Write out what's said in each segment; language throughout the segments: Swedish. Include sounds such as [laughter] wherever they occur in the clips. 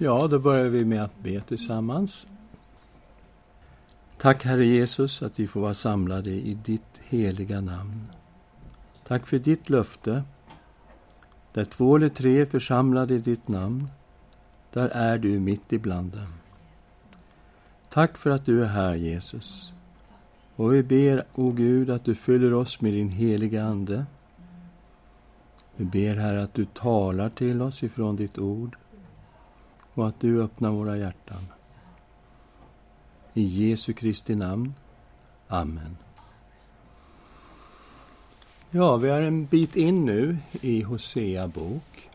Ja, då börjar vi med att be tillsammans. Tack Herre Jesus att vi får vara samlade i ditt heliga namn. Tack för ditt löfte. Där två eller tre är församlade i ditt namn, där är du mitt ibland dem. Tack för att du är här, Jesus. Och vi ber, o Gud, att du fyller oss med din heliga Ande. Vi ber, Herre, att du talar till oss ifrån ditt ord och att du öppnar våra hjärtan. I Jesu Kristi namn. Amen. Ja, vi är en bit in nu i Hosea bok.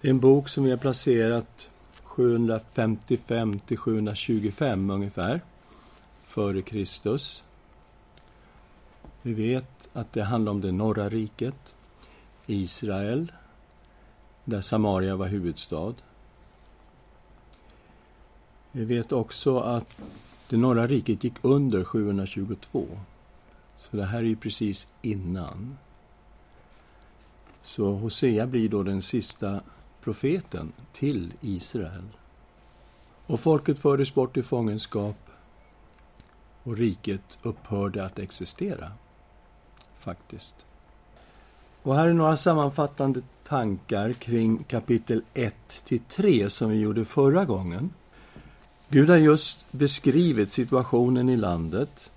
Det är en bok som vi har placerat 755 till 725 ungefär, före Kristus. Vi vet att det handlar om det norra riket, Israel, där Samaria var huvudstad. Vi vet också att det norra riket gick under 722. Så det här är ju precis innan. Så Hosea blir då den sista profeten till Israel. Och folket fördes bort i fångenskap och riket upphörde att existera, faktiskt. Och här är några sammanfattande tankar kring kapitel 1 till 3 som vi gjorde förra gången. Gud har just beskrivit situationen i landet.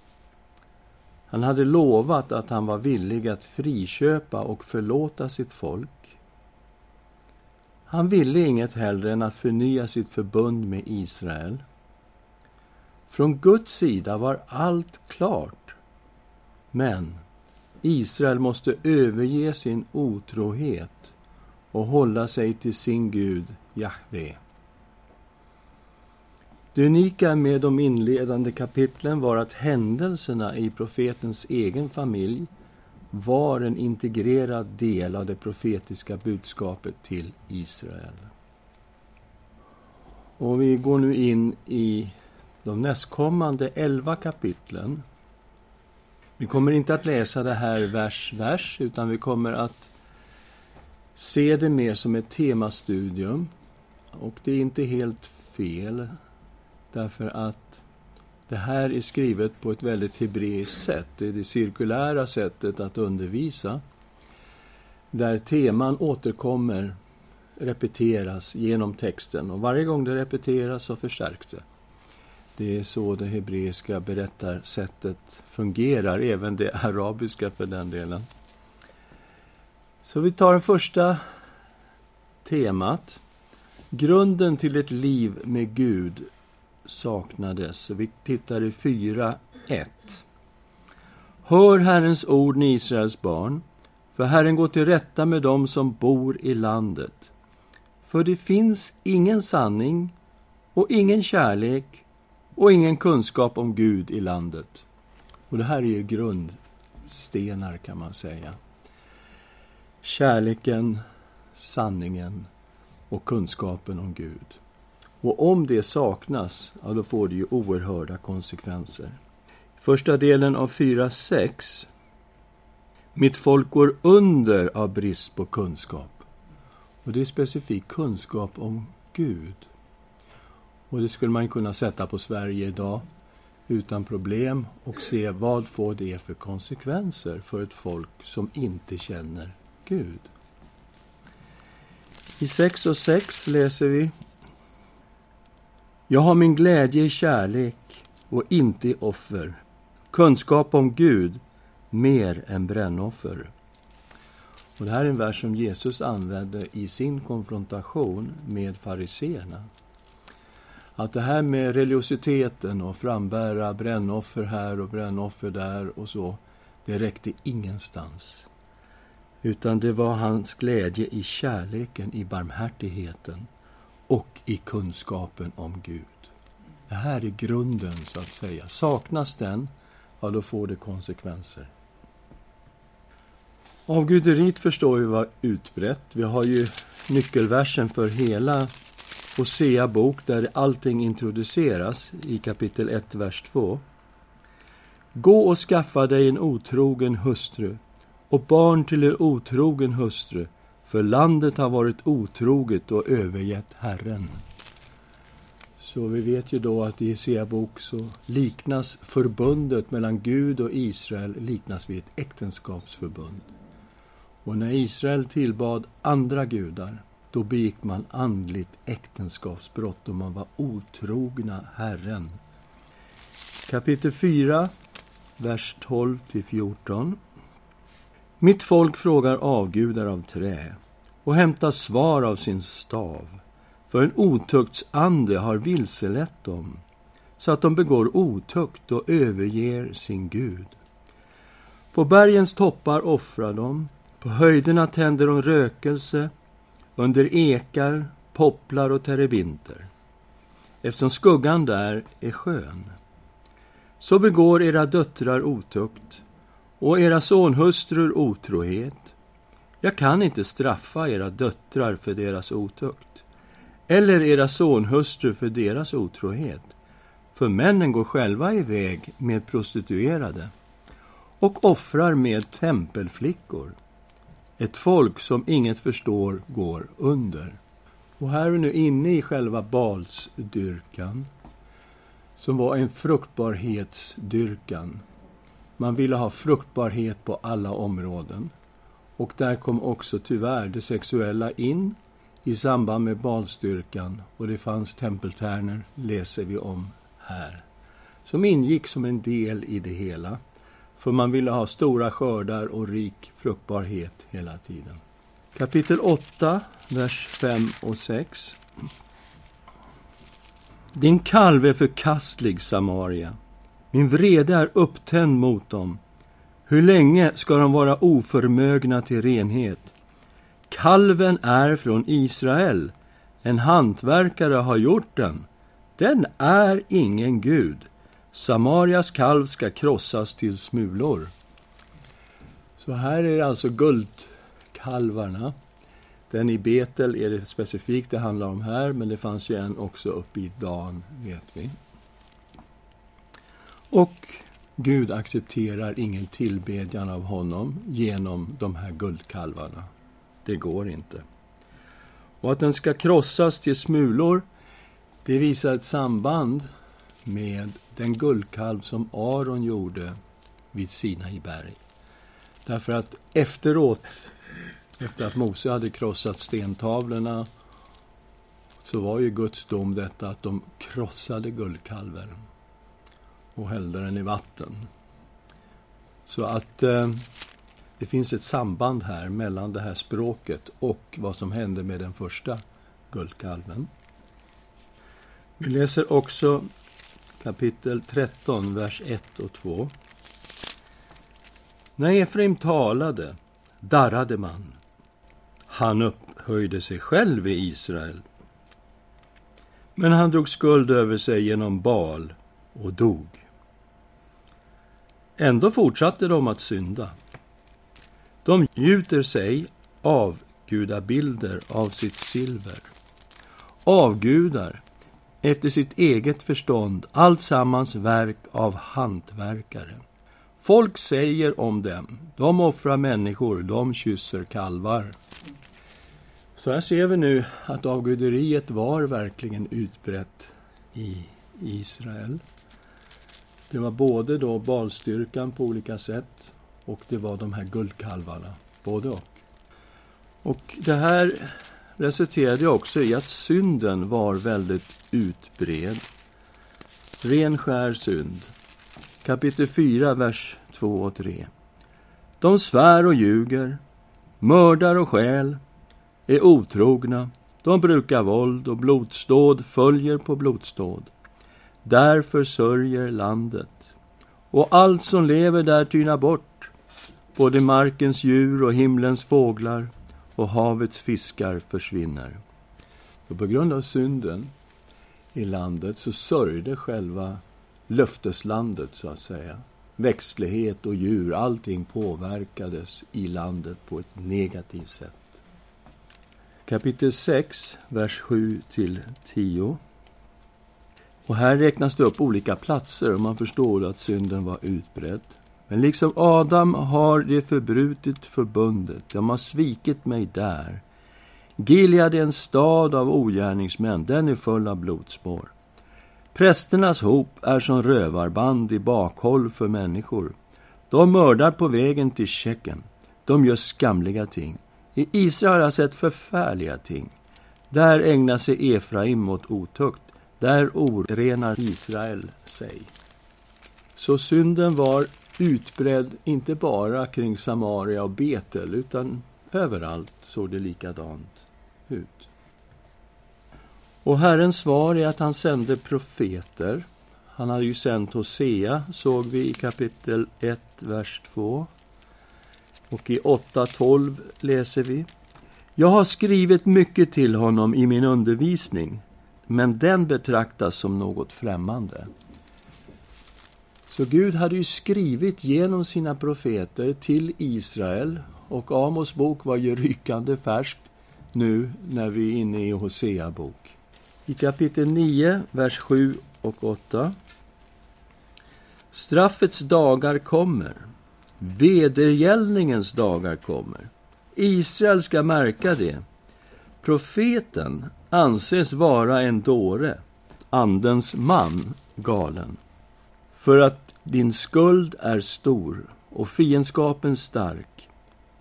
Han hade lovat att han var villig att friköpa och förlåta sitt folk. Han ville inget hellre än att förnya sitt förbund med Israel. Från Guds sida var allt klart. Men Israel måste överge sin otrohet och hålla sig till sin Gud, Jahve. Det unika med de inledande kapitlen var att händelserna i profetens egen familj var en integrerad del av det profetiska budskapet till Israel. Och vi går nu in i de nästkommande elva kapitlen. Vi kommer inte att läsa det här vers, vers, utan vi kommer att se det mer som ett temastudium. Och det är inte helt fel, därför att det här är skrivet på ett väldigt hebreiskt sätt. Det är det cirkulära sättet att undervisa, där teman återkommer, repeteras genom texten. Och varje gång det repeteras så förstärks det. Det är så det hebreiska berättarsättet fungerar, även det arabiska för den delen. Så vi tar det första temat. Grunden till ett liv med Gud saknades. Så Vi tittar i 4.1. Hör Herrens ord, ni Israels barn, för Herren går till rätta med dem som bor i landet. För det finns ingen sanning och ingen kärlek och ingen kunskap om Gud i landet. Och det här är ju grundstenar, kan man säga. Kärleken, sanningen och kunskapen om Gud. Och om det saknas, ja, då får det ju oerhörda konsekvenser. Första delen av 4.6. Mitt folk går under av brist på kunskap. Och det är specifik kunskap om Gud. Och det skulle man kunna sätta på Sverige idag utan problem och se vad får det för konsekvenser för ett folk som inte känner Gud. I 6 och 6 läser vi Jag har min glädje i kärlek och inte i offer, kunskap om Gud mer än brännoffer. Och det här är en vers som Jesus använde i sin konfrontation med fariseerna. Att det här med religiositeten och frambära brännoffer här och brännoffer där och så, det räckte ingenstans. Utan det var hans glädje i kärleken, i barmhärtigheten och i kunskapen om Gud. Det här är grunden, så att säga. Saknas den, ja, då får det konsekvenser. Avguderiet förstår vi var utbrett. Vi har ju nyckelversen för hela Hosea bok där allting introduceras i kapitel 1, vers 2. Gå och skaffa dig en otrogen hustru och barn till er otrogen hustru, för landet har varit otroget och övergett Herren. Så vi vet ju då att i Hesea bok så liknas förbundet mellan Gud och Israel liknas vid ett äktenskapsförbund. Och när Israel tillbad andra gudar, då begick man andligt äktenskapsbrott och man var otrogna Herren. Kapitel 4, vers 12-14. Mitt folk frågar avgudar av trä och hämtar svar av sin stav. För en otuktsande har vilselett dem, så att de begår otukt och överger sin Gud. På bergens toppar offrar de, på höjderna tänder de rökelse, under ekar, popplar och terebinter, eftersom skuggan där är skön. Så begår era döttrar otukt och era sonhustrur otrohet. Jag kan inte straffa era döttrar för deras otukt eller era sonhustrur för deras otrohet. För männen går själva iväg med prostituerade och offrar med tempelflickor. Ett folk som inget förstår går under. Och här är vi nu inne i själva balsdyrkan som var en fruktbarhetsdyrkan. Man ville ha fruktbarhet på alla områden. Och där kom också tyvärr det sexuella in i samband med balstyrkan och det fanns tempeltärnor, läser vi om här, som ingick som en del i det hela. För man ville ha stora skördar och rik fruktbarhet hela tiden. Kapitel 8, vers 5 och 6. Din kalv är förkastlig, Samaria. Min vrede är upptänd mot dem. Hur länge ska de vara oförmögna till renhet? Kalven är från Israel. En hantverkare har gjort den. Den är ingen gud. Samarias kalv ska krossas till smulor. Så här är det alltså guldkalvarna. Den i Betel är det specifikt det handlar om här, men det fanns ju en också uppe i Dan, vet vi. Och Gud accepterar ingen tillbedjan av honom genom de här guldkalvarna. Det går inte. Och att den ska krossas till smulor, det visar ett samband med den guldkalv som Aron gjorde vid Sinai berg. Därför att efteråt, efter att Mose hade krossat stentavlorna, så var ju Guds dom detta att de krossade guldkalven och hällde den i vatten. Så att eh, det finns ett samband här mellan det här språket och vad som hände med den första guldkalven. Vi läser också kapitel 13, vers 1 och 2. När Efraim talade darrade man. Han upphöjde sig själv i Israel. Men han drog skuld över sig genom Bal och dog. Ändå fortsatte de att synda. De gjuter sig avgudabilder av sitt silver. Avgudar efter sitt eget förstånd, alltsammans verk av hantverkare. Folk säger om dem, de offrar människor, de kysser kalvar. Så här ser vi nu att avguderiet var verkligen utbrett i Israel. Det var både då balstyrkan på olika sätt och det var de här guldkalvarna, både och. Och det här resulterade också i att synden var väldigt utbredd. Ren skär synd. Kapitel 4, vers 2 och 3. De svär och ljuger, mördar och skäl, är otrogna, de brukar våld och blodståd följer på blodståd. Därför sörjer landet, och allt som lever där tynar bort både markens djur och himlens fåglar och havets fiskar försvinner. Och på grund av synden i landet så sörjde själva löfteslandet, så att säga. Växtlighet och djur, allting påverkades i landet på ett negativt sätt. Kapitel 6, vers 7 till 10. Och här räknas det upp olika platser och man förstår att synden var utbredd. Men liksom Adam har de förbrutit förbundet, de har svikit mig där. Gilead är en stad av ogärningsmän, den är full av blodspår. Prästernas hop är som rövarband i bakhåll för människor. De mördar på vägen till Tjeckien. De gör skamliga ting. I Israel har jag sett förfärliga ting. Där ägnar sig Efraim åt otukt. Där orenar Israel sig. Så synden var utbredd inte bara kring Samaria och Betel, utan överallt såg det likadant ut. Och Herrens svar är att han sände profeter. Han hade ju sänt Hosea, såg vi i kapitel 1, vers 2. Och i 8.12 läser vi. Jag har skrivit mycket till honom i min undervisning, men den betraktas som något främmande. Så Gud hade ju skrivit genom sina profeter till Israel och Amos bok var ju rykande färsk nu när vi är inne i Hosea bok. I kapitel 9, vers 7 och 8. Straffets dagar kommer. Vedergällningens dagar kommer. Israel ska märka det. Profeten anses vara en dåre, andens man, galen. För att din skuld är stor och fiendskapen stark.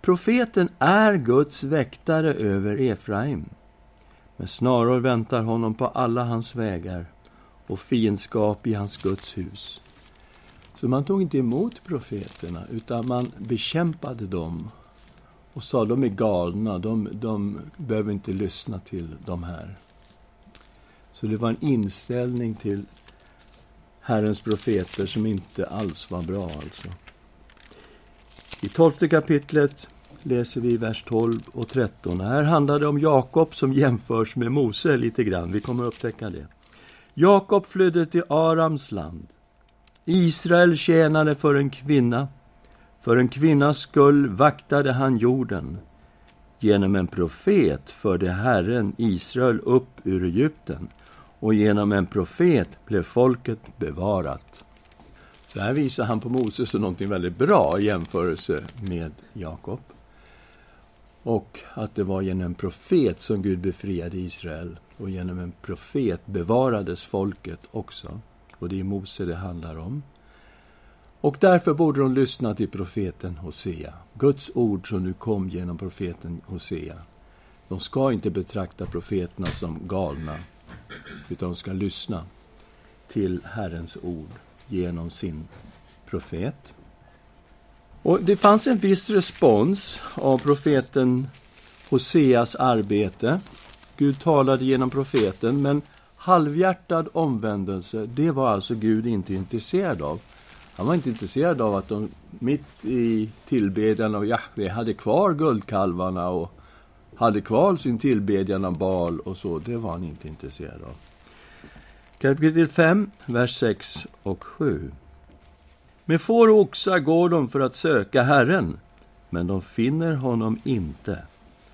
Profeten är Guds väktare över Efraim. Men snaror väntar honom på alla hans vägar och fiendskap i hans Guds hus. Så man tog inte emot profeterna, utan man bekämpade dem och sa de är galna, de, de behöver inte lyssna till de här. Så det var en inställning till Herrens profeter som inte alls var bra. alltså. I tolfte kapitlet läser vi vers 12 och 13. Här handlar det om Jakob som jämförs med Mose lite grann. Vi kommer att upptäcka det. Jakob flydde till Arams land. Israel tjänade för en kvinna. För en kvinnas skull vaktade han jorden. Genom en profet förde Herren Israel upp ur Egypten och genom en profet blev folket bevarat. Så här visar han på Moses som någonting väldigt bra i jämförelse med Jakob. Och att det var genom en profet som Gud befriade Israel och genom en profet bevarades folket också. Och det är Mose det handlar om. Och därför borde de lyssna till profeten Hosea. Guds ord som nu kom genom profeten Hosea. De ska inte betrakta profeterna som galna, utan de ska lyssna till Herrens ord genom sin profet. Och Det fanns en viss respons av profeten Hoseas arbete. Gud talade genom profeten, men halvhjärtad omvändelse, det var alltså Gud inte intresserad av. Han var inte intresserad av att de mitt i tillbedjan av Jahve hade kvar guldkalvarna och hade kvar sin tillbedjan av Baal och så. Det var han inte intresserad av. Kapitel 5, vers 6 och 7. Med får och oxar går de för att söka Herren, men de finner honom inte.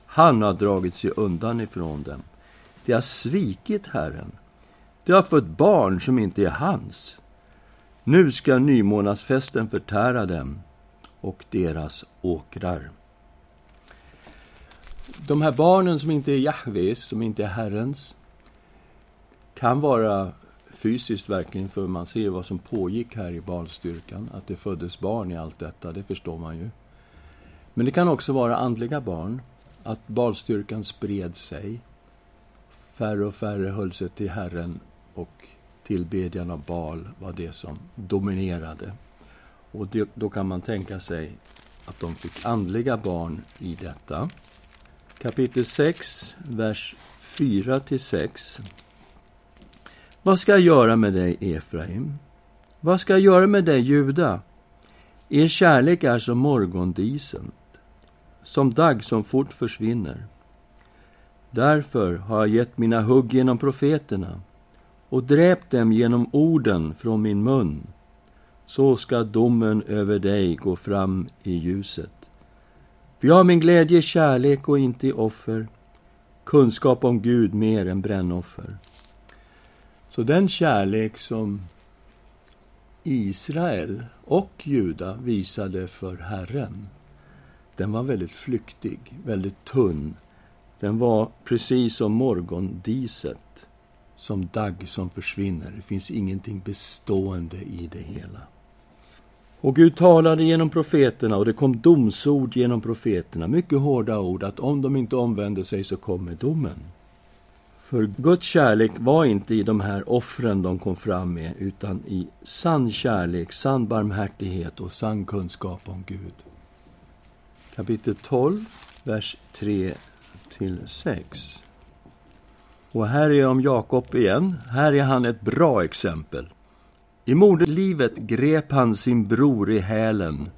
Han har dragit sig undan ifrån dem. De har svikit Herren. De har fått barn som inte är hans. Nu ska nymånadsfesten förtära dem och deras åkrar. De här barnen som inte är Jahves, som inte är Herrens, kan vara fysiskt verkligen, för man ser vad som pågick här i balstyrkan. Att det föddes barn i allt detta, det förstår man ju. Men det kan också vara andliga barn, att balstyrkan spred sig. Färre och färre höll sig till Herren och tillbedjan av Baal var det som dominerade. Och det, då kan man tänka sig att de fick andliga barn i detta. Kapitel 6, vers 4-6. Vad ska jag göra med dig, Efraim? Vad ska jag göra med dig, Juda? Er kärlek är som morgondisen, som dagg som fort försvinner. Därför har jag gett mina hugg genom profeterna och dräpt dem genom orden från min mun. Så ska domen över dig gå fram i ljuset. För jag har min glädje i kärlek och inte i offer, kunskap om Gud mer än brännoffer. Så den kärlek som Israel och Juda visade för Herren, den var väldigt flyktig, väldigt tunn. Den var precis som morgondiset, som dagg som försvinner. Det finns ingenting bestående i det hela. Och Gud talade genom profeterna och det kom domsord genom profeterna, mycket hårda ord, att om de inte omvände sig så kommer domen. För Guds kärlek var inte i de här offren de kom fram med, utan i sann kärlek, sann barmhärtighet och sann kunskap om Gud. Kapitel 12, vers 3 till 6. Och här är om Jakob igen. Här är han ett bra exempel. I moderlivet grep han sin bror i hälen.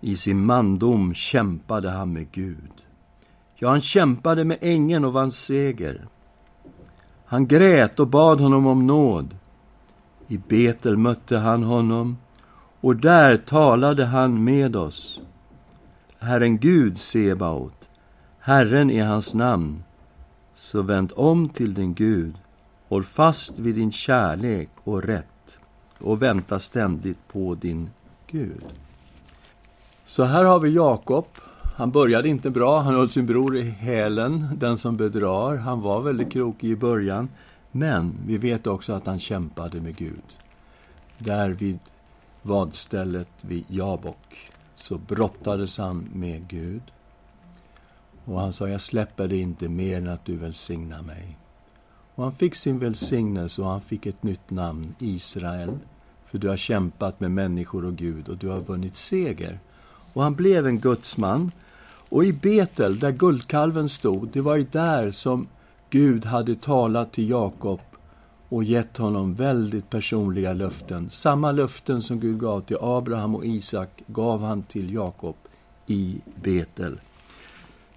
I sin mandom kämpade han med Gud. Ja, han kämpade med ängeln och vann seger. Han grät och bad honom om nåd. I Betel mötte han honom, och där talade han med oss. Herren Gud, Sebaot, Herren är hans namn. Så vänd om till din Gud, håll fast vid din kärlek och rätt och vänta ständigt på din Gud. Så här har vi Jakob. Han började inte bra. Han höll sin bror i hälen, den som bedrar. Han var väldigt krokig i början. Men vi vet också att han kämpade med Gud. Där vid vadstället vid Jabok så brottades han med Gud. Och han sa, jag släpper dig inte mer än att du välsignar mig. Och han fick sin välsignelse och han fick ett nytt namn, Israel. För du har kämpat med människor och Gud och du har vunnit seger. Och han blev en gudsman. Och i Betel, där guldkalven stod, det var ju där som Gud hade talat till Jakob och gett honom väldigt personliga löften. Samma löften som Gud gav till Abraham och Isak gav han till Jakob i Betel.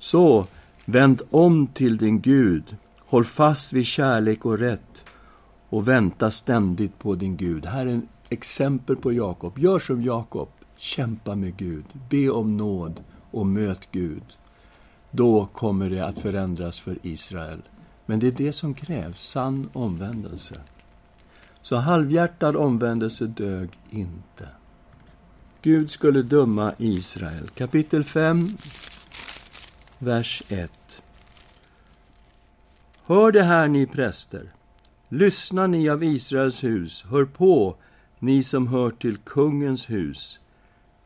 Så, vänd om till din Gud, håll fast vid kärlek och rätt och vänta ständigt på din Gud. Här är ett exempel på Jakob. Gör som Jakob, kämpa med Gud, be om nåd och möt Gud. Då kommer det att förändras för Israel. Men det är det som krävs, sann omvändelse. Så halvhjärtad omvändelse dög inte. Gud skulle döma Israel. Kapitel 5, vers 1. Hör det här, ni präster. Lyssna, ni av Israels hus. Hör på, ni som hör till kungens hus.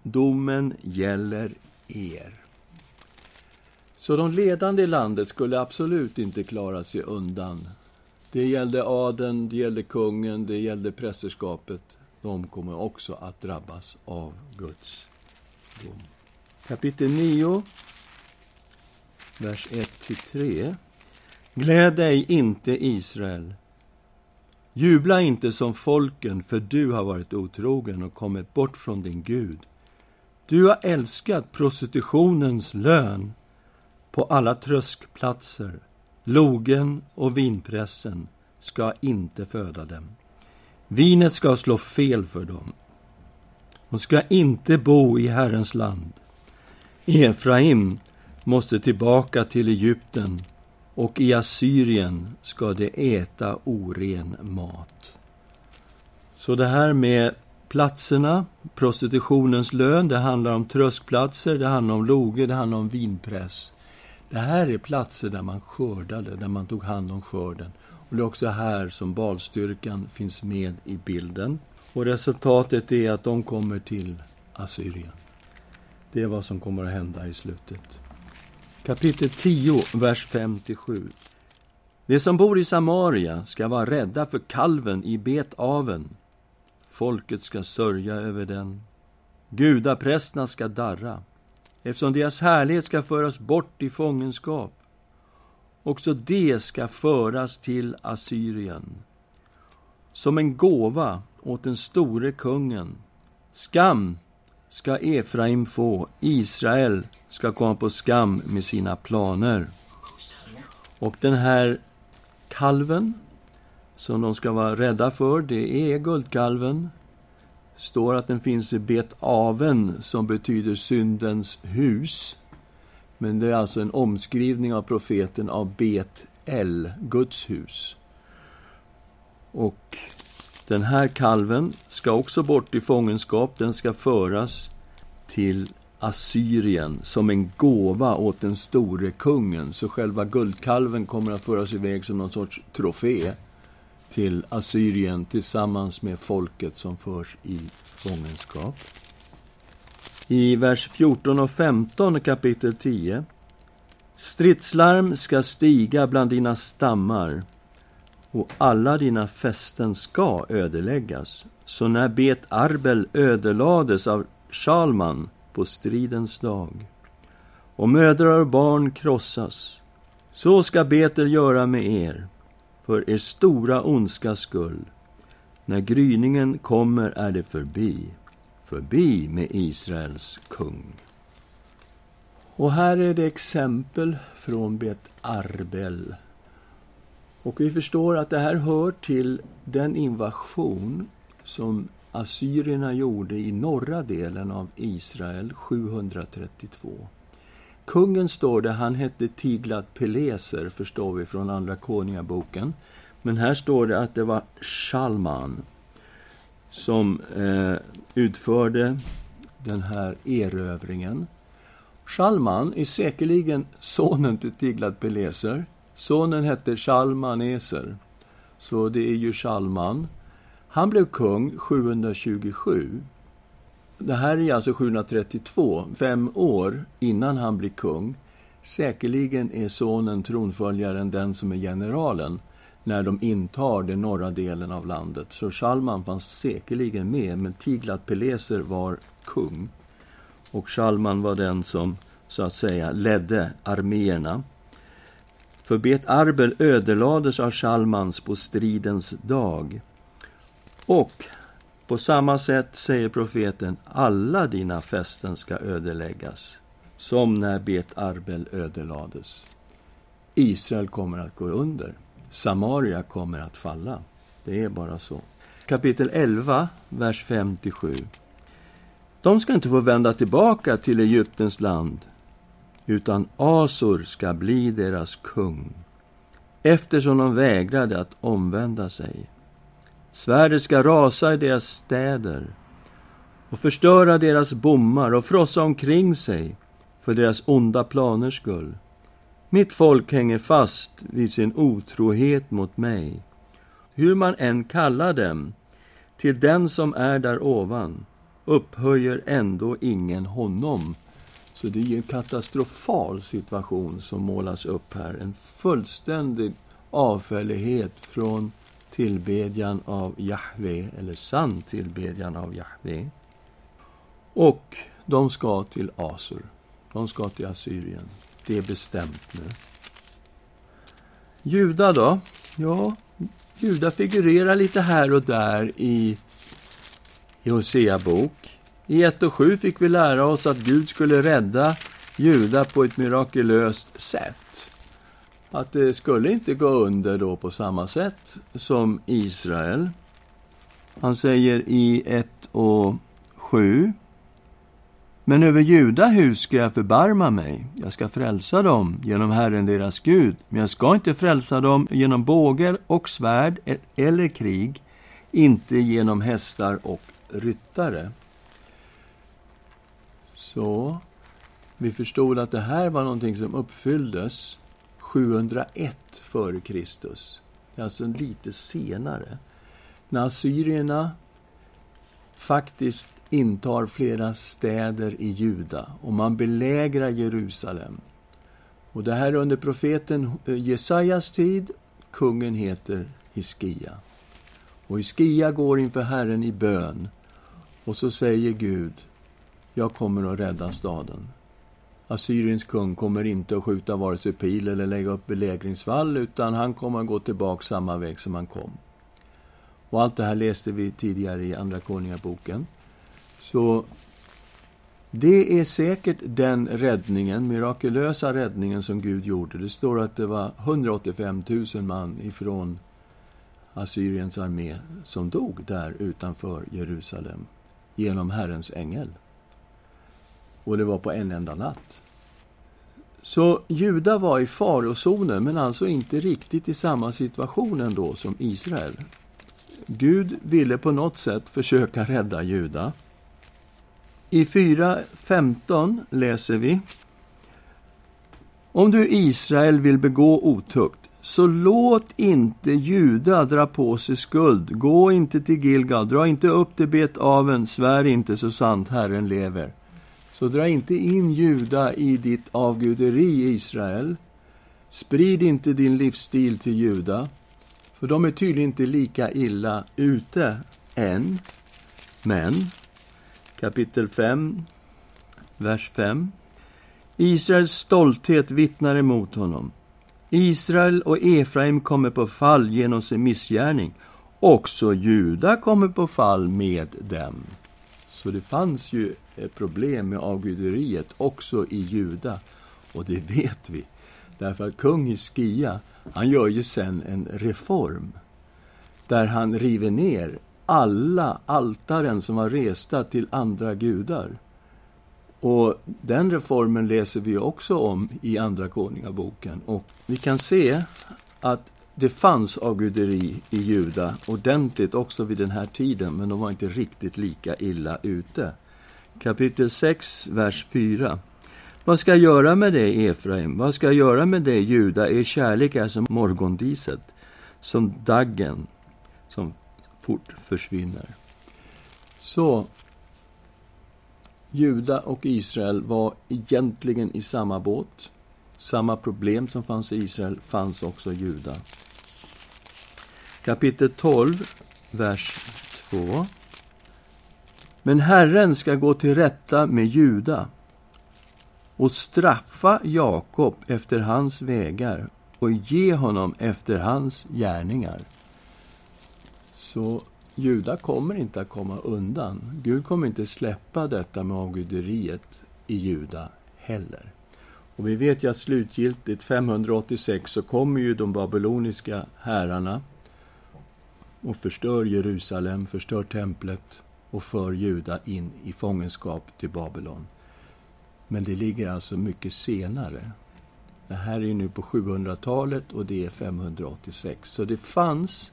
Domen gäller er. Så de ledande i landet skulle absolut inte klara sig undan. Det gällde adeln, det gällde kungen, det gällde prästerskapet. De kommer också att drabbas av Guds dom. Kapitel 9, vers 1-3. Gläd dig inte, Israel. Jubla inte som folken, för du har varit otrogen och kommit bort från din Gud. Du har älskat prostitutionens lön på alla tröskplatser. Logen och vinpressen ska inte föda dem. Vinet ska slå fel för dem. De ska inte bo i Herrens land. Efraim måste tillbaka till Egypten och i Assyrien ska de äta oren mat. Så det här med platserna, prostitutionens lön, det handlar om tröskplatser, det handlar om loger, det handlar om vinpress. Det här är platser där man skördade, där man tog hand om skörden. Och det är också här som balstyrkan finns med i bilden. Och resultatet är att de kommer till Assyrien. Det är vad som kommer att hända i slutet. Kapitel 10, vers 5-7. De som bor i Samaria ska vara rädda för kalven i Betaven. Folket ska sörja över den. Gudaprästerna ska darra eftersom deras härlighet ska föras bort i fångenskap. Också det ska föras till Assyrien som en gåva åt den store kungen. Skam ska Efraim få, Israel ska komma på skam med sina planer. Och den här kalven som de ska vara rädda för, det är guldkalven står att den finns i Bet-Aven, som betyder syndens hus. Men det är alltså en omskrivning av profeten av Bet-El, Guds hus. Och den här kalven ska också bort i fångenskap. Den ska föras till Assyrien som en gåva åt den store kungen. Så själva guldkalven kommer att föras iväg som någon sorts trofé till Assyrien tillsammans med folket som förs i fångenskap. I vers 14 och 15 kapitel 10. Stridslarm ska stiga bland dina stammar och alla dina fästen ska ödeläggas. Så när Bet Arbel ödelades av Shalman på stridens dag och mödrar och barn krossas, så ska Betel göra med er för er stora ondskas skull. När gryningen kommer är det förbi, förbi med Israels kung. Och här är det exempel från Bet Arbel. Och vi förstår att det här hör till den invasion som assyrierna gjorde i norra delen av Israel 732. Kungen står det, han hette Tiglat Peleser, förstår vi från Andra Konungaboken. Men här står det att det var Shalman som eh, utförde den här erövringen. Shalman är säkerligen sonen till Tiglat Peleser. Sonen hette Shalmaneser, så det är ju Shalman. Han blev kung 727 det här är alltså 732, fem år innan han blir kung. Säkerligen är sonen tronföljaren den som är generalen när de intar den norra delen av landet. Så Shalman fanns säkerligen med, men Tiglat Peleser var kung. Och Shalman var den som, så att säga, ledde arméerna. För Bet Arbel ödelades av Shalmans på stridens dag. Och på samma sätt säger profeten, alla dina fästen ska ödeläggas, som när Bet Arbel ödelades. Israel kommer att gå under. Samaria kommer att falla. Det är bara så. Kapitel 11, vers 5-7. De ska inte få vända tillbaka till Egyptens land, utan Asur ska bli deras kung, eftersom de vägrade att omvända sig. Svärdet ska rasa i deras städer och förstöra deras bommar och frossa omkring sig för deras onda planers skull. Mitt folk hänger fast vid sin otrohet mot mig. Hur man än kallar dem, till den som är där ovan upphöjer ändå ingen honom. Så det är en katastrofal situation som målas upp här. En fullständig avfällighet från tillbedjan av Jahve, eller sann tillbedjan av Jahve. Och de ska till Asur. De ska till Assyrien. Det är bestämt nu. Juda då? Ja, Juda figurerar lite här och där i, i Hosea bok. I 1 och 7 fick vi lära oss att Gud skulle rädda judar på ett mirakulöst sätt att det skulle inte gå under då på samma sätt som Israel. Han säger i 1 och 7. Men över Judahus ska jag förbarma mig. Jag ska frälsa dem genom Herren deras Gud. Men jag ska inte frälsa dem genom båge och svärd e- eller krig, inte genom hästar och ryttare. Så, vi förstod att det här var någonting som uppfylldes 701 f.Kr. Det är alltså lite senare. När assyrierna faktiskt intar flera städer i Juda och man belägrar Jerusalem. Och det här är under profeten eh, Jesajas tid. Kungen heter Hiskia. Och Hiskia går inför Herren i bön. Och så säger Gud, jag kommer att rädda staden. Assyriens kung kommer inte att skjuta vare sig pil eller lägga upp belägringsvall, utan han kommer att gå tillbaka samma väg som han kom. Och allt det här läste vi tidigare i Andra Konungaboken. Så det är säkert den räddningen, mirakulösa räddningen som Gud gjorde. Det står att det var 185 000 man ifrån Assyriens armé som dog där utanför Jerusalem genom Herrens ängel. Och det var på en enda natt. Så Juda var i farozonen, men alltså inte riktigt i samma situation ändå som Israel. Gud ville på något sätt försöka rädda Juda. I 4.15 läser vi Om du Israel vill begå otukt, så låt inte Juda dra på sig skuld. Gå inte till Gilgal, dra inte upp till Bet-aven, svär inte så sant Herren lever. Så dra inte in Juda i ditt avguderi, Israel. Sprid inte din livsstil till Juda, för de är tydligen inte lika illa ute än. Men, kapitel 5, vers 5. Israels stolthet vittnar emot honom. Israel och Efraim kommer på fall genom sin missgärning. Också Juda kommer på fall med dem. Så det fanns ju Eh, problem med avguderiet också i Juda. Och det vet vi. Därför att kung Hiskia, han gör ju sen en reform. Där han river ner alla altaren som var resta till andra gudar. Och den reformen läser vi också om i Andra Konungaboken. Och vi kan se att det fanns avguderi i Juda ordentligt också vid den här tiden, men de var inte riktigt lika illa ute. Kapitel 6, vers 4. Vad ska jag göra med dig, Efraim? Vad ska jag göra med dig, Juda? Er kärlek är som morgondiset, som daggen som fort försvinner. Så, Juda och Israel var egentligen i samma båt. Samma problem som fanns i Israel fanns också i Juda. Kapitel 12, vers 2. Men Herren ska gå till rätta med Juda och straffa Jakob efter hans vägar och ge honom efter hans gärningar. Så Juda kommer inte att komma undan. Gud kommer inte släppa detta med avguderiet i Juda heller. Och vi vet ju att slutgiltigt 586 så kommer ju de babyloniska herrarna och förstör Jerusalem, förstör templet och för Juda in i fångenskap till Babylon. Men det ligger alltså mycket senare. Det här är nu på 700-talet och det är 586. Så det fanns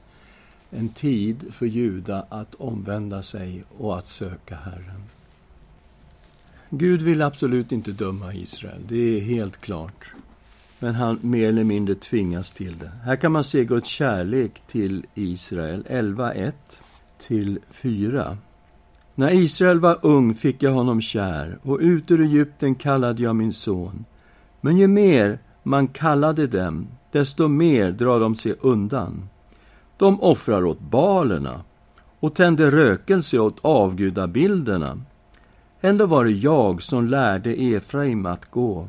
en tid för Juda att omvända sig och att söka Herren. Gud vill absolut inte döma Israel, det är helt klart. Men han mer eller mindre tvingas till det. Här kan man se Guds kärlek till Israel, 11.1 till 4. När Israel var ung fick jag honom kär, och ut ur Egypten kallade jag min son. Men ju mer man kallade dem, desto mer drar de sig undan. De offrar åt balerna och tände rökelse åt avgudabilderna. Ändå var det jag som lärde Efraim att gå,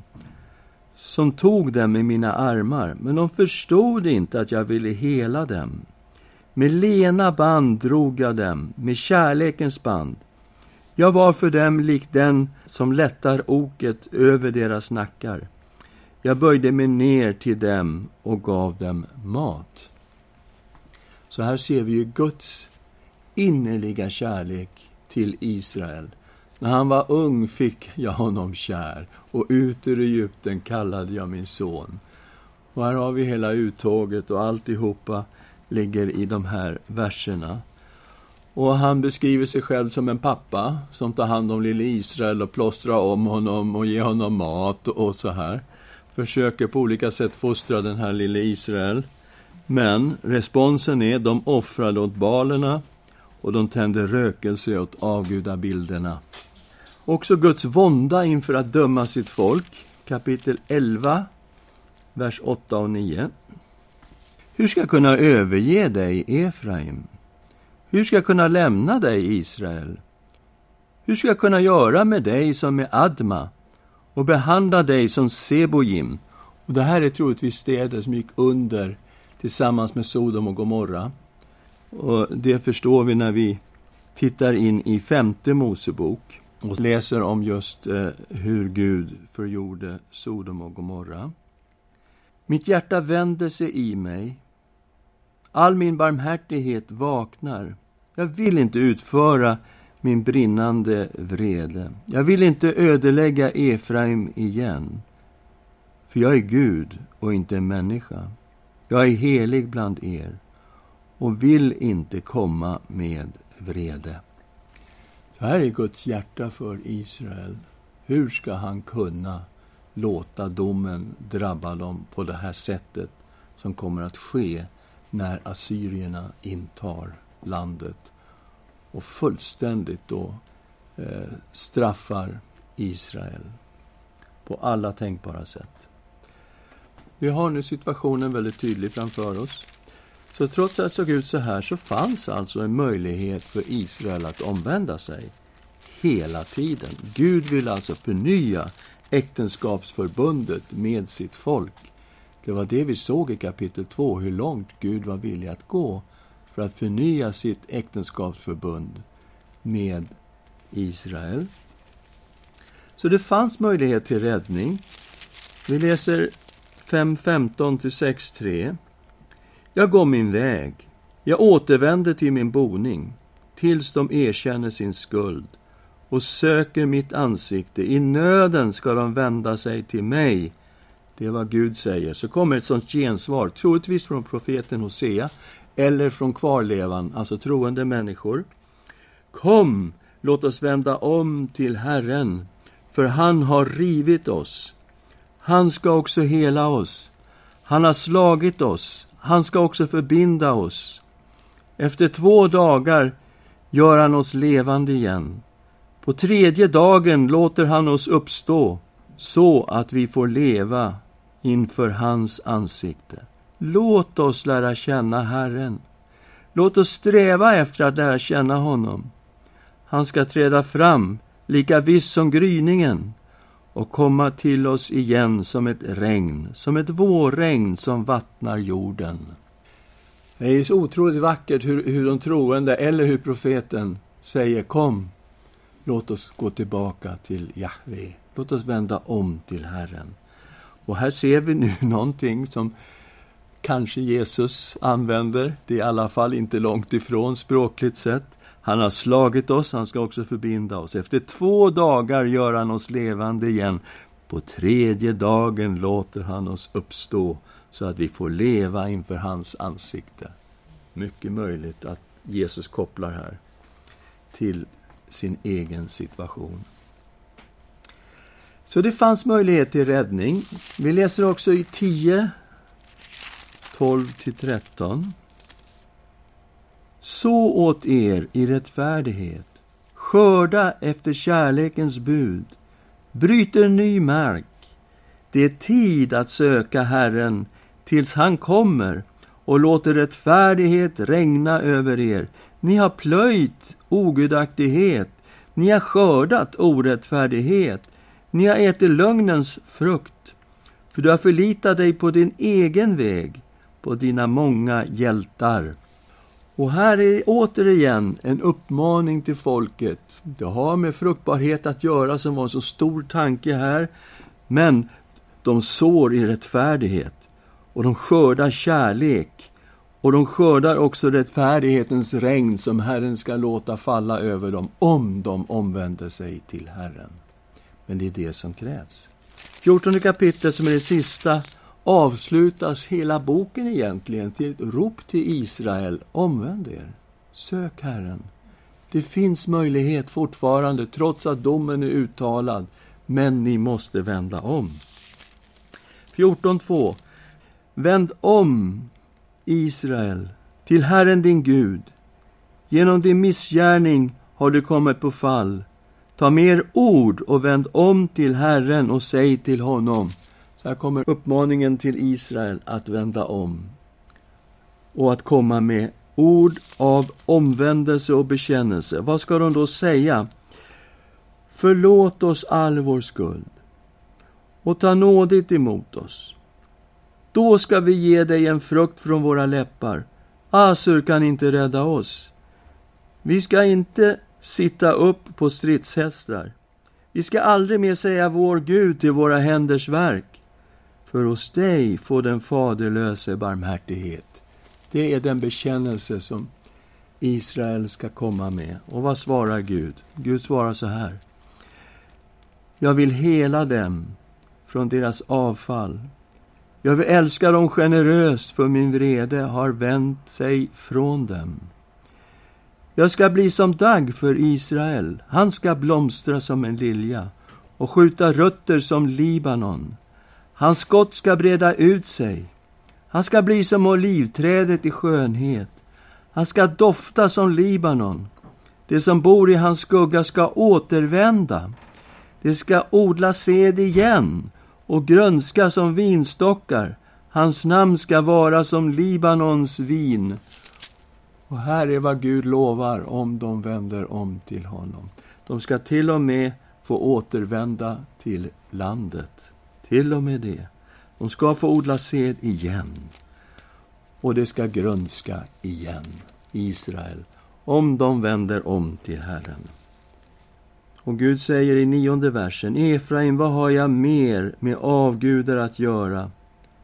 som tog dem i mina armar, men de förstod inte att jag ville hela dem. Med lena band drog jag dem, med kärlekens band. Jag var för dem lik den som lättar oket över deras nackar. Jag böjde mig ner till dem och gav dem mat. Så här ser vi ju Guds innerliga kärlek till Israel. När han var ung fick jag honom kär och ut ur Egypten kallade jag min son. Och här har vi hela uttåget och alltihopa ligger i de här verserna. Och han beskriver sig själv som en pappa som tar hand om lille Israel och plåstrar om honom och ger honom mat och så här. Försöker på olika sätt fostra den här lille Israel. Men responsen är, de offrade åt balerna och de tände rökelse åt avgudabilderna. Också Guds vånda inför att döma sitt folk, kapitel 11, vers 8 och 9. Hur ska jag kunna överge dig, Efraim? Hur ska jag kunna lämna dig, Israel? Hur ska jag kunna göra med dig som med Adma och behandla dig som Sebojim? Och det här är troligtvis städer som gick under tillsammans med Sodom och Gomorra. Och det förstår vi när vi tittar in i femte Mosebok och läser om just eh, hur Gud förgjorde Sodom och Gomorra. Mitt hjärta vänder sig i mig. All min barmhärtighet vaknar. Jag vill inte utföra min brinnande vrede. Jag vill inte ödelägga Efraim igen. För jag är Gud och inte en människa. Jag är helig bland er och vill inte komma med vrede. Så här är Guds hjärta för Israel. Hur ska han kunna låta domen drabba dem på det här sättet som kommer att ske när assyrierna intar landet och fullständigt då eh, straffar Israel på alla tänkbara sätt. Vi har nu situationen väldigt tydlig framför oss. Så trots att det såg ut så här så fanns alltså en möjlighet för Israel att omvända sig hela tiden. Gud vill alltså förnya äktenskapsförbundet med sitt folk. Det var det vi såg i kapitel 2, hur långt Gud var villig att gå för att förnya sitt äktenskapsförbund med Israel. Så det fanns möjlighet till räddning. Vi läser 5.15 till 6.3. Jag går min väg. Jag återvänder till min boning tills de erkänner sin skuld och söker mitt ansikte. I nöden ska de vända sig till mig. Det är vad Gud säger. Så kommer ett sånt gensvar, troligtvis från profeten Hosea eller från kvarlevan, alltså troende människor. Kom, låt oss vända om till Herren, för han har rivit oss. Han ska också hela oss. Han har slagit oss. Han ska också förbinda oss. Efter två dagar gör han oss levande igen. På tredje dagen låter han oss uppstå så att vi får leva inför hans ansikte. Låt oss lära känna Herren. Låt oss sträva efter att lära känna honom. Han ska träda fram, lika viss som gryningen, och komma till oss igen som ett regn, som ett vårregn som vattnar jorden. Det är så otroligt vackert hur, hur de troende, eller hur profeten, säger kom, låt oss gå tillbaka till Jahve. Låt oss vända om till Herren. Och här ser vi nu [laughs] någonting som kanske Jesus använder. Det är i alla fall inte långt ifrån språkligt sett. Han har slagit oss, han ska också förbinda oss. Efter två dagar gör han oss levande igen. På tredje dagen låter han oss uppstå så att vi får leva inför hans ansikte. Mycket möjligt att Jesus kopplar här till sin egen situation. Så det fanns möjlighet till räddning. Vi läser också i 10, 12-13. Så åt er i rättfärdighet, skörda efter kärlekens bud, bryter ny mark. Det är tid att söka Herren tills han kommer och låter rättfärdighet regna över er. Ni har plöjt ogudaktighet, ni har skördat orättfärdighet, ni har ätit lögnens frukt, för du har förlitat dig på din egen väg, på dina många hjältar. Och här är återigen en uppmaning till folket. Det har med fruktbarhet att göra, som var en så stor tanke här. Men de sår i rättfärdighet och de skördar kärlek och de skördar också rättfärdighetens regn som Herren ska låta falla över dem om de omvänder sig till Herren. Men det är det som krävs. 14 kapitlet, som är det sista, avslutas hela boken egentligen till ett rop till Israel. Omvänd er. Sök Herren. Det finns möjlighet fortfarande, trots att domen är uttalad. Men ni måste vända om. 14.2. Vänd om, Israel, till Herren din Gud. Genom din missgärning har du kommit på fall. Ta mer ord och vänd om till Herren och säg till honom. Så här kommer uppmaningen till Israel att vända om och att komma med ord av omvändelse och bekännelse. Vad ska de då säga? Förlåt oss all vår skuld och ta nådigt emot oss. Då ska vi ge dig en frukt från våra läppar. Asur kan inte rädda oss. Vi ska inte sitta upp på stridshästar. Vi ska aldrig mer säga vår Gud till våra händers verk. För hos dig får den faderlöse barmhärtighet. Det är den bekännelse som Israel ska komma med. Och vad svarar Gud? Gud svarar så här. Jag vill hela dem från deras avfall. Jag vill älska dem generöst, för min vrede har vänt sig från dem. Jag ska bli som dagg för Israel. Han ska blomstra som en lilja och skjuta rötter som Libanon. Hans skott ska breda ut sig. Han ska bli som olivträdet i skönhet. Han ska dofta som Libanon. De som bor i hans skugga ska återvända. De ska odla sed igen och grönska som vinstockar. Hans namn ska vara som Libanons vin. Och här är vad Gud lovar om de vänder om till honom. De ska till och med få återvända till landet. Till och med det. De ska få odla sed igen. Och det ska grönska igen, Israel, om de vänder om till Herren. Och Gud säger i nionde versen, Efraim, vad har jag mer med avgudar att göra?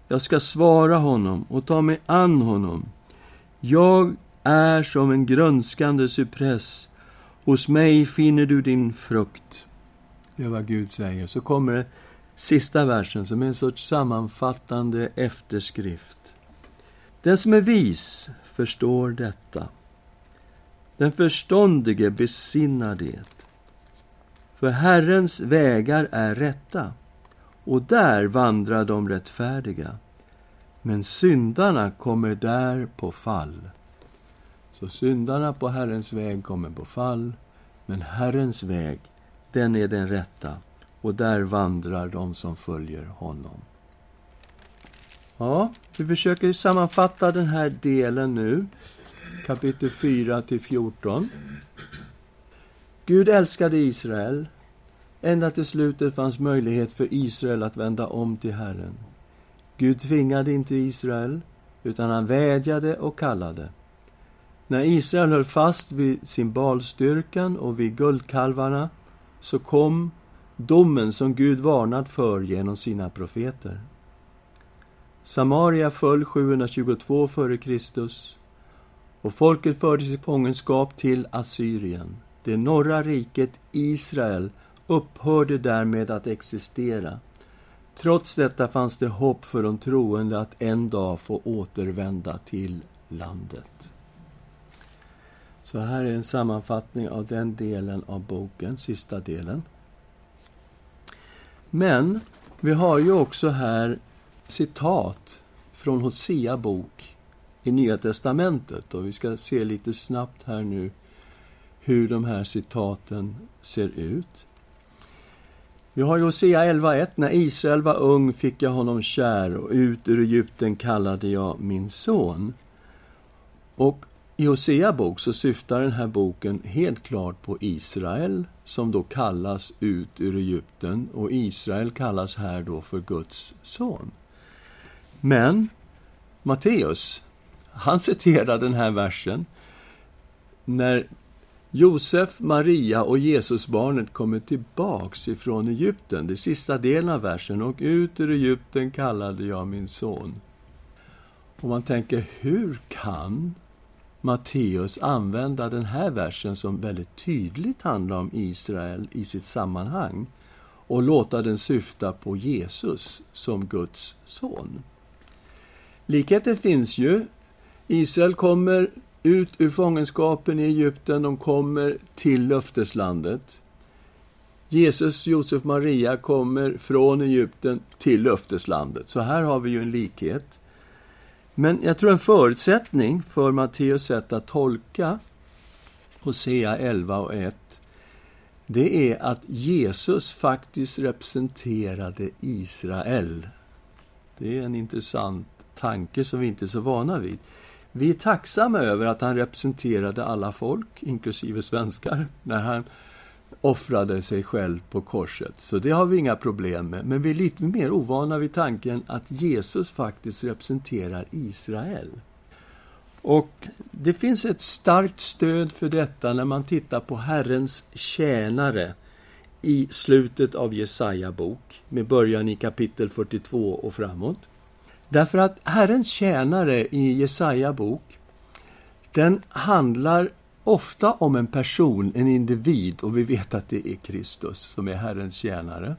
Jag ska svara honom och ta mig an honom. Jag är som en grönskande cypress. Hos mig finner du din frukt. Det är vad Gud säger. Så kommer sista versen som är en sorts sammanfattande efterskrift. Den som är vis förstår detta. Den förståndige besinnar det. För Herrens vägar är rätta, och där vandrar de rättfärdiga. Men syndarna kommer där på fall. Så syndarna på Herrens väg kommer på fall, men Herrens väg, den är den rätta, och där vandrar de som följer honom. Ja, vi försöker sammanfatta den här delen nu, kapitel 4 till 14. Gud älskade Israel. Ända till slutet fanns möjlighet för Israel att vända om till Herren. Gud tvingade inte Israel, utan han vädjade och kallade. När Israel höll fast vid symbolstyrkan och vid guldkalvarna så kom domen som Gud varnat för genom sina profeter. Samaria föll 722 f.Kr. och folket fördes i fångenskap till Assyrien. Det norra riket, Israel, upphörde därmed att existera. Trots detta fanns det hopp för de troende att en dag få återvända till landet. Så här är en sammanfattning av den delen av boken, sista delen. Men vi har ju också här citat från Hosea bok i Nya testamentet. Och vi ska se lite snabbt här nu hur de här citaten ser ut. Vi har Hosea 11.1. När Israel var ung fick jag honom kär och ut ur Egypten kallade jag min son. Och i Hosea bok så syftar den här boken helt klart på Israel som då kallas ut ur Egypten och Israel kallas här då för Guds son. Men Matteus, han citerar den här versen när Josef, Maria och Jesusbarnet kommer tillbaks ifrån Egypten, det sista delen av versen, och ut ur Egypten kallade jag min son. Och man tänker, hur kan Matteus använda den här versen som väldigt tydligt handlar om Israel i sitt sammanhang och låta den syfta på Jesus som Guds son? Likheten finns ju. Israel kommer ut ur fångenskapen i Egypten, de kommer till löfteslandet. Jesus, Josef, Maria kommer från Egypten till löfteslandet. Så här har vi ju en likhet. Men jag tror en förutsättning för Matteus sätt att tolka Hosea 11 och 1 det är att Jesus faktiskt representerade Israel. Det är en intressant tanke som vi inte är så vana vid. Vi är tacksamma över att han representerade alla folk, inklusive svenskar, när han offrade sig själv på korset. Så det har vi inga problem med. Men vi är lite mer ovana vid tanken att Jesus faktiskt representerar Israel. Och det finns ett starkt stöd för detta när man tittar på Herrens tjänare i slutet av Jesaja bok, med början i kapitel 42 och framåt. Därför att Herrens tjänare i Jesaja bok, den handlar ofta om en person, en individ, och vi vet att det är Kristus som är Herrens tjänare.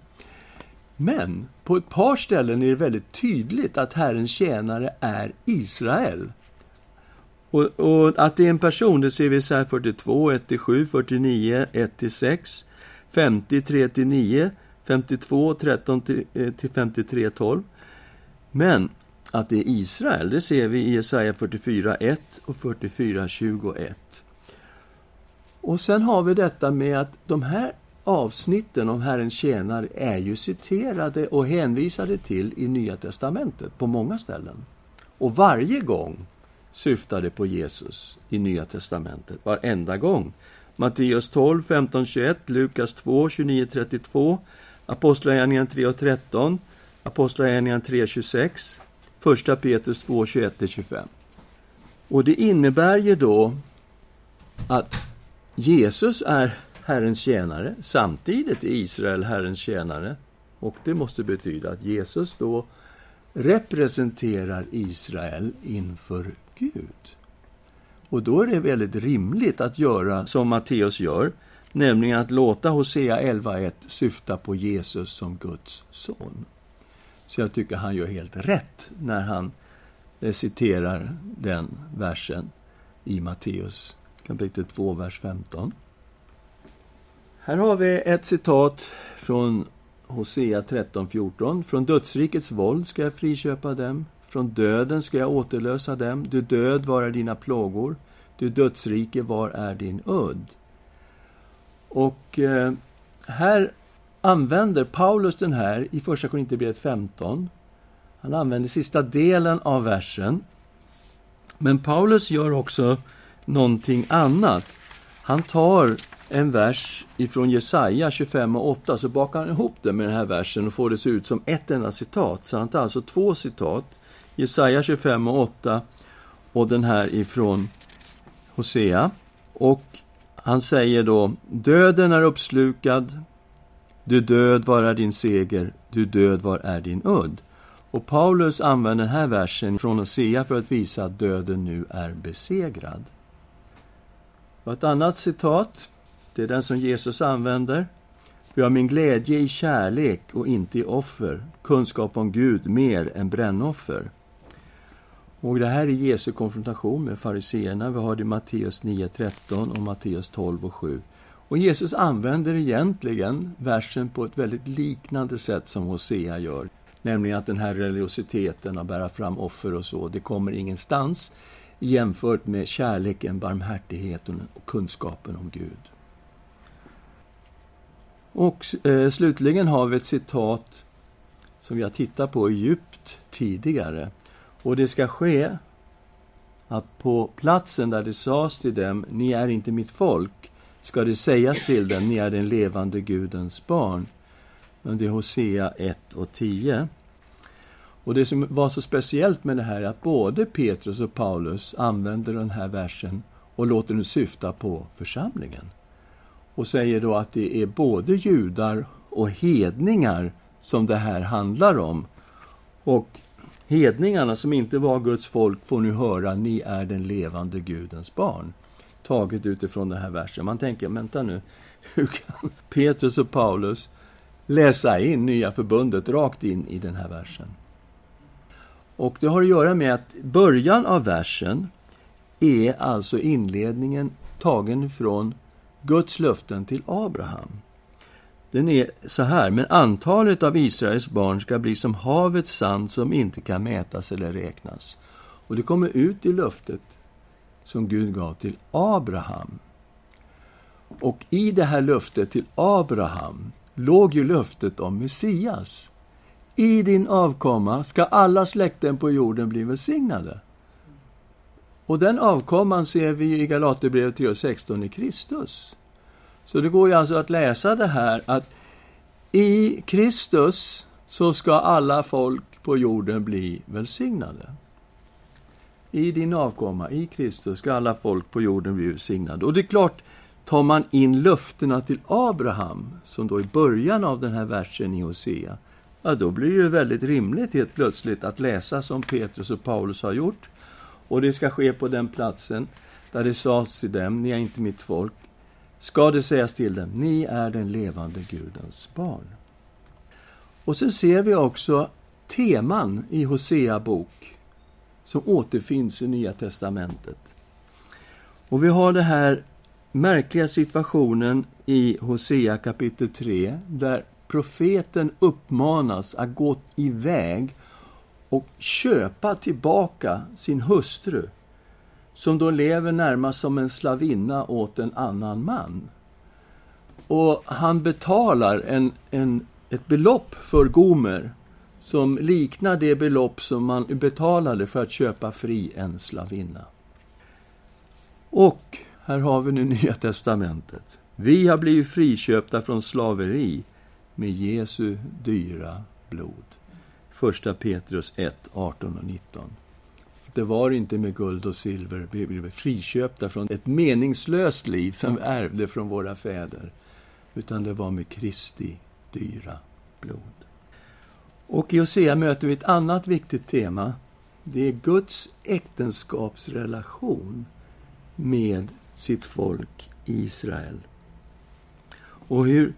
Men på ett par ställen är det väldigt tydligt att Herrens tjänare är Israel. Och, och, att det är en person, det ser vi i Isaiah 42, 1-7, 49, 1-6, 50, 3-9, 52, 13-53, 12. Men att det är Israel, det ser vi i Jesaja 44, 1 och 44, 21. Och sen har vi detta med att de här avsnitten om Herrens tjänare är ju citerade och hänvisade till i Nya testamentet på många ställen. Och varje gång syftar det på Jesus i Nya testamentet, varenda gång. Matteus 12, 15, 21, Lukas 2, 29, 32, Apostlagärningarna 3 och 13, Apostlagärningarna 3, 26, Första Petrus 2, 21-25. Och det innebär ju då att Jesus är Herrens tjänare, samtidigt är Israel Herrens tjänare. Och det måste betyda att Jesus då representerar Israel inför Gud. Och då är det väldigt rimligt att göra som Matteus gör, nämligen att låta Hosea 11.1 syfta på Jesus som Guds son. Så jag tycker han gör helt rätt när han eh, citerar den versen i Matteus kapitel 2, vers 15. Här har vi ett citat från Hosea 13.14. Från dödsrikets våld ska jag friköpa dem, från döden ska jag återlösa dem. Du död, var är dina plågor? Du dödsrike, var är din udd? Och eh, här använder Paulus den här i Första Korinthierbrevet 15. Han använder sista delen av versen. Men Paulus gör också någonting annat. Han tar en vers ifrån Jesaja 25 och 8, så bakar han ihop det med den här versen och får det se ut som ett enda citat. Så han tar alltså två citat, Jesaja 25 och 8 och den här ifrån Hosea. Och han säger då, döden är uppslukad, du död, var är din seger? Du död, var är din udd? Och Paulus använder den här versen från Hosea för att visa att döden nu är besegrad. Och ett annat citat, det är den som Jesus använder. Vi har min glädje i kärlek och inte i offer, kunskap om Gud mer än brännoffer. Och det här är Jesu konfrontation med fariseerna. Vi har det i Matteus 9.13 och Matteus 12 och 7. Och Jesus använder egentligen versen på ett väldigt liknande sätt som Hosea gör. Nämligen att den här religiositeten, att bära fram offer och så, det kommer ingenstans jämfört med kärleken, barmhärtigheten och kunskapen om Gud. Och eh, slutligen har vi ett citat som vi har tittat på djupt tidigare. Och det ska ske att på platsen där det sades till dem, ni är inte mitt folk, ska det sägas till dem, ni är den levande Gudens barn. Men det är Hosea 1 och 10. Och det som var så speciellt med det här är att både Petrus och Paulus använder den här versen och låter den syfta på församlingen. Och säger då att det är både judar och hedningar som det här handlar om. Och hedningarna som inte var Guds folk får nu höra, ni är den levande Gudens barn taget utifrån den här versen. Man tänker, vänta nu, [laughs] hur kan Petrus och Paulus läsa in Nya förbundet rakt in i den här versen? Och det har att göra med att början av versen är alltså inledningen tagen från Guds löften till Abraham. Den är så här, men antalet av Israels barn ska bli som havets sand som inte kan mätas eller räknas. Och det kommer ut i löftet som Gud gav till Abraham. Och i det här löftet till Abraham låg ju löftet om Messias. I din avkomma ska alla släkten på jorden bli välsignade. Och den avkomman ser vi i Galaterbrevet 3.16 i Kristus. Så det går ju alltså att läsa det här att i Kristus så ska alla folk på jorden bli välsignade. I din avkomma, i Kristus, ska alla folk på jorden bli välsignade. Och det är klart, tar man in löftena till Abraham, som då i början av den här versen i Hosea, ja, då blir det ju väldigt rimligt helt plötsligt att läsa som Petrus och Paulus har gjort. Och det ska ske på den platsen där det sades till dem, ni är inte mitt folk, ska det sägas till dem, ni är den levande Gudens barn. Och så ser vi också teman i Hosea bok som återfinns i Nya testamentet. Och vi har den här märkliga situationen i Hosea kapitel 3, där profeten uppmanas att gå iväg och köpa tillbaka sin hustru, som då lever närmast som en slavinna åt en annan man. Och han betalar en, en, ett belopp för Gomer som liknar det belopp som man betalade för att köpa fri en slavinna. Och här har vi nu Nya testamentet. Vi har blivit friköpta från slaveri med Jesu dyra blod. 1 Petrus 1, 18 och 19. Det var inte med guld och silver vi blev friköpta från ett meningslöst liv som vi ärvde från våra fäder, utan det var med Kristi dyra blod. Och i Hosea möter vi ett annat viktigt tema. Det är Guds äktenskapsrelation med sitt folk Israel. Och hur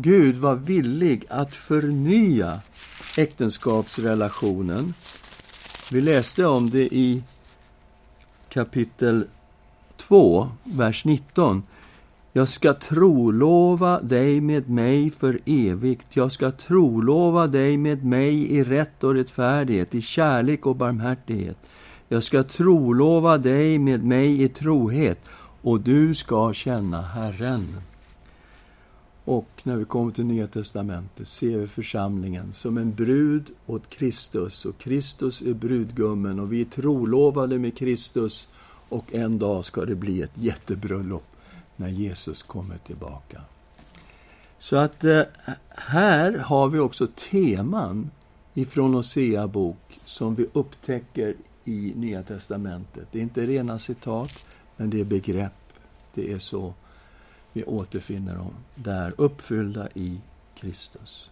Gud var villig att förnya äktenskapsrelationen. Vi läste om det i kapitel 2, vers 19. Jag ska trolova dig med mig för evigt. Jag ska trolova dig med mig i rätt och rättfärdighet, i kärlek och barmhärtighet. Jag ska trolova dig med mig i trohet, och du ska känna Herren. Och när vi kommer till Nya testamentet ser vi församlingen som en brud åt Kristus, och Kristus är brudgummen, och vi är trolovade med Kristus, och en dag ska det bli ett jättebröllop när Jesus kommer tillbaka. Så att eh, här har vi också teman ifrån Hosea bok som vi upptäcker i Nya testamentet. Det är inte rena citat, men det är begrepp. Det är så vi återfinner dem där, uppfyllda i Kristus.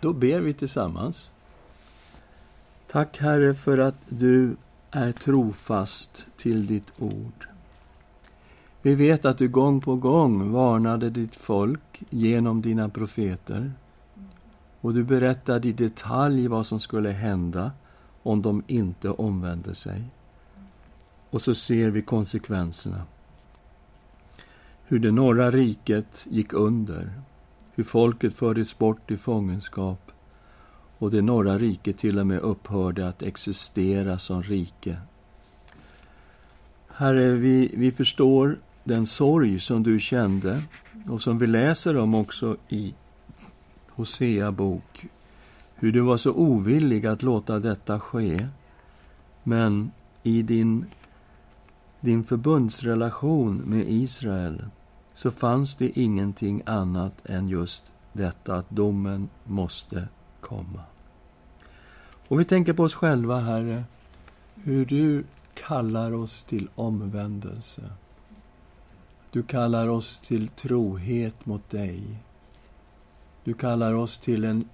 Då ber vi tillsammans. Tack, Herre, för att du är trofast till ditt ord. Vi vet att du gång på gång varnade ditt folk genom dina profeter. Och du berättade i detalj vad som skulle hända om de inte omvände sig. Och så ser vi konsekvenserna. Hur det norra riket gick under, hur folket fördes bort i fångenskap och det norra riket till och med upphörde att existera som rike. Herre, vi, vi förstår den sorg som du kände och som vi läser om också i Hosea bok. Hur du var så ovillig att låta detta ske. Men i din, din förbundsrelation med Israel så fanns det ingenting annat än just detta att domen måste komma. Och vi tänker på oss själva, Herre, hur du kallar oss till omvändelse. Du kallar oss till trohet mot dig. Du kallar oss till en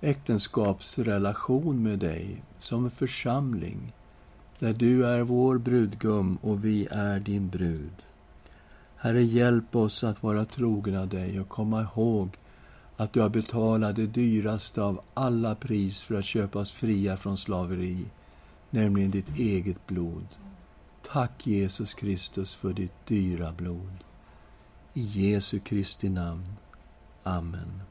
äktenskapsrelation med dig som en församling där du är vår brudgum och vi är din brud. Herre, hjälp oss att vara trogna dig och komma ihåg att du har betalat det dyraste av alla pris för att köpa oss fria från slaveri, nämligen ditt eget blod. Tack Jesus Kristus för ditt dyra blod. I Jesu Kristi namn. Amen.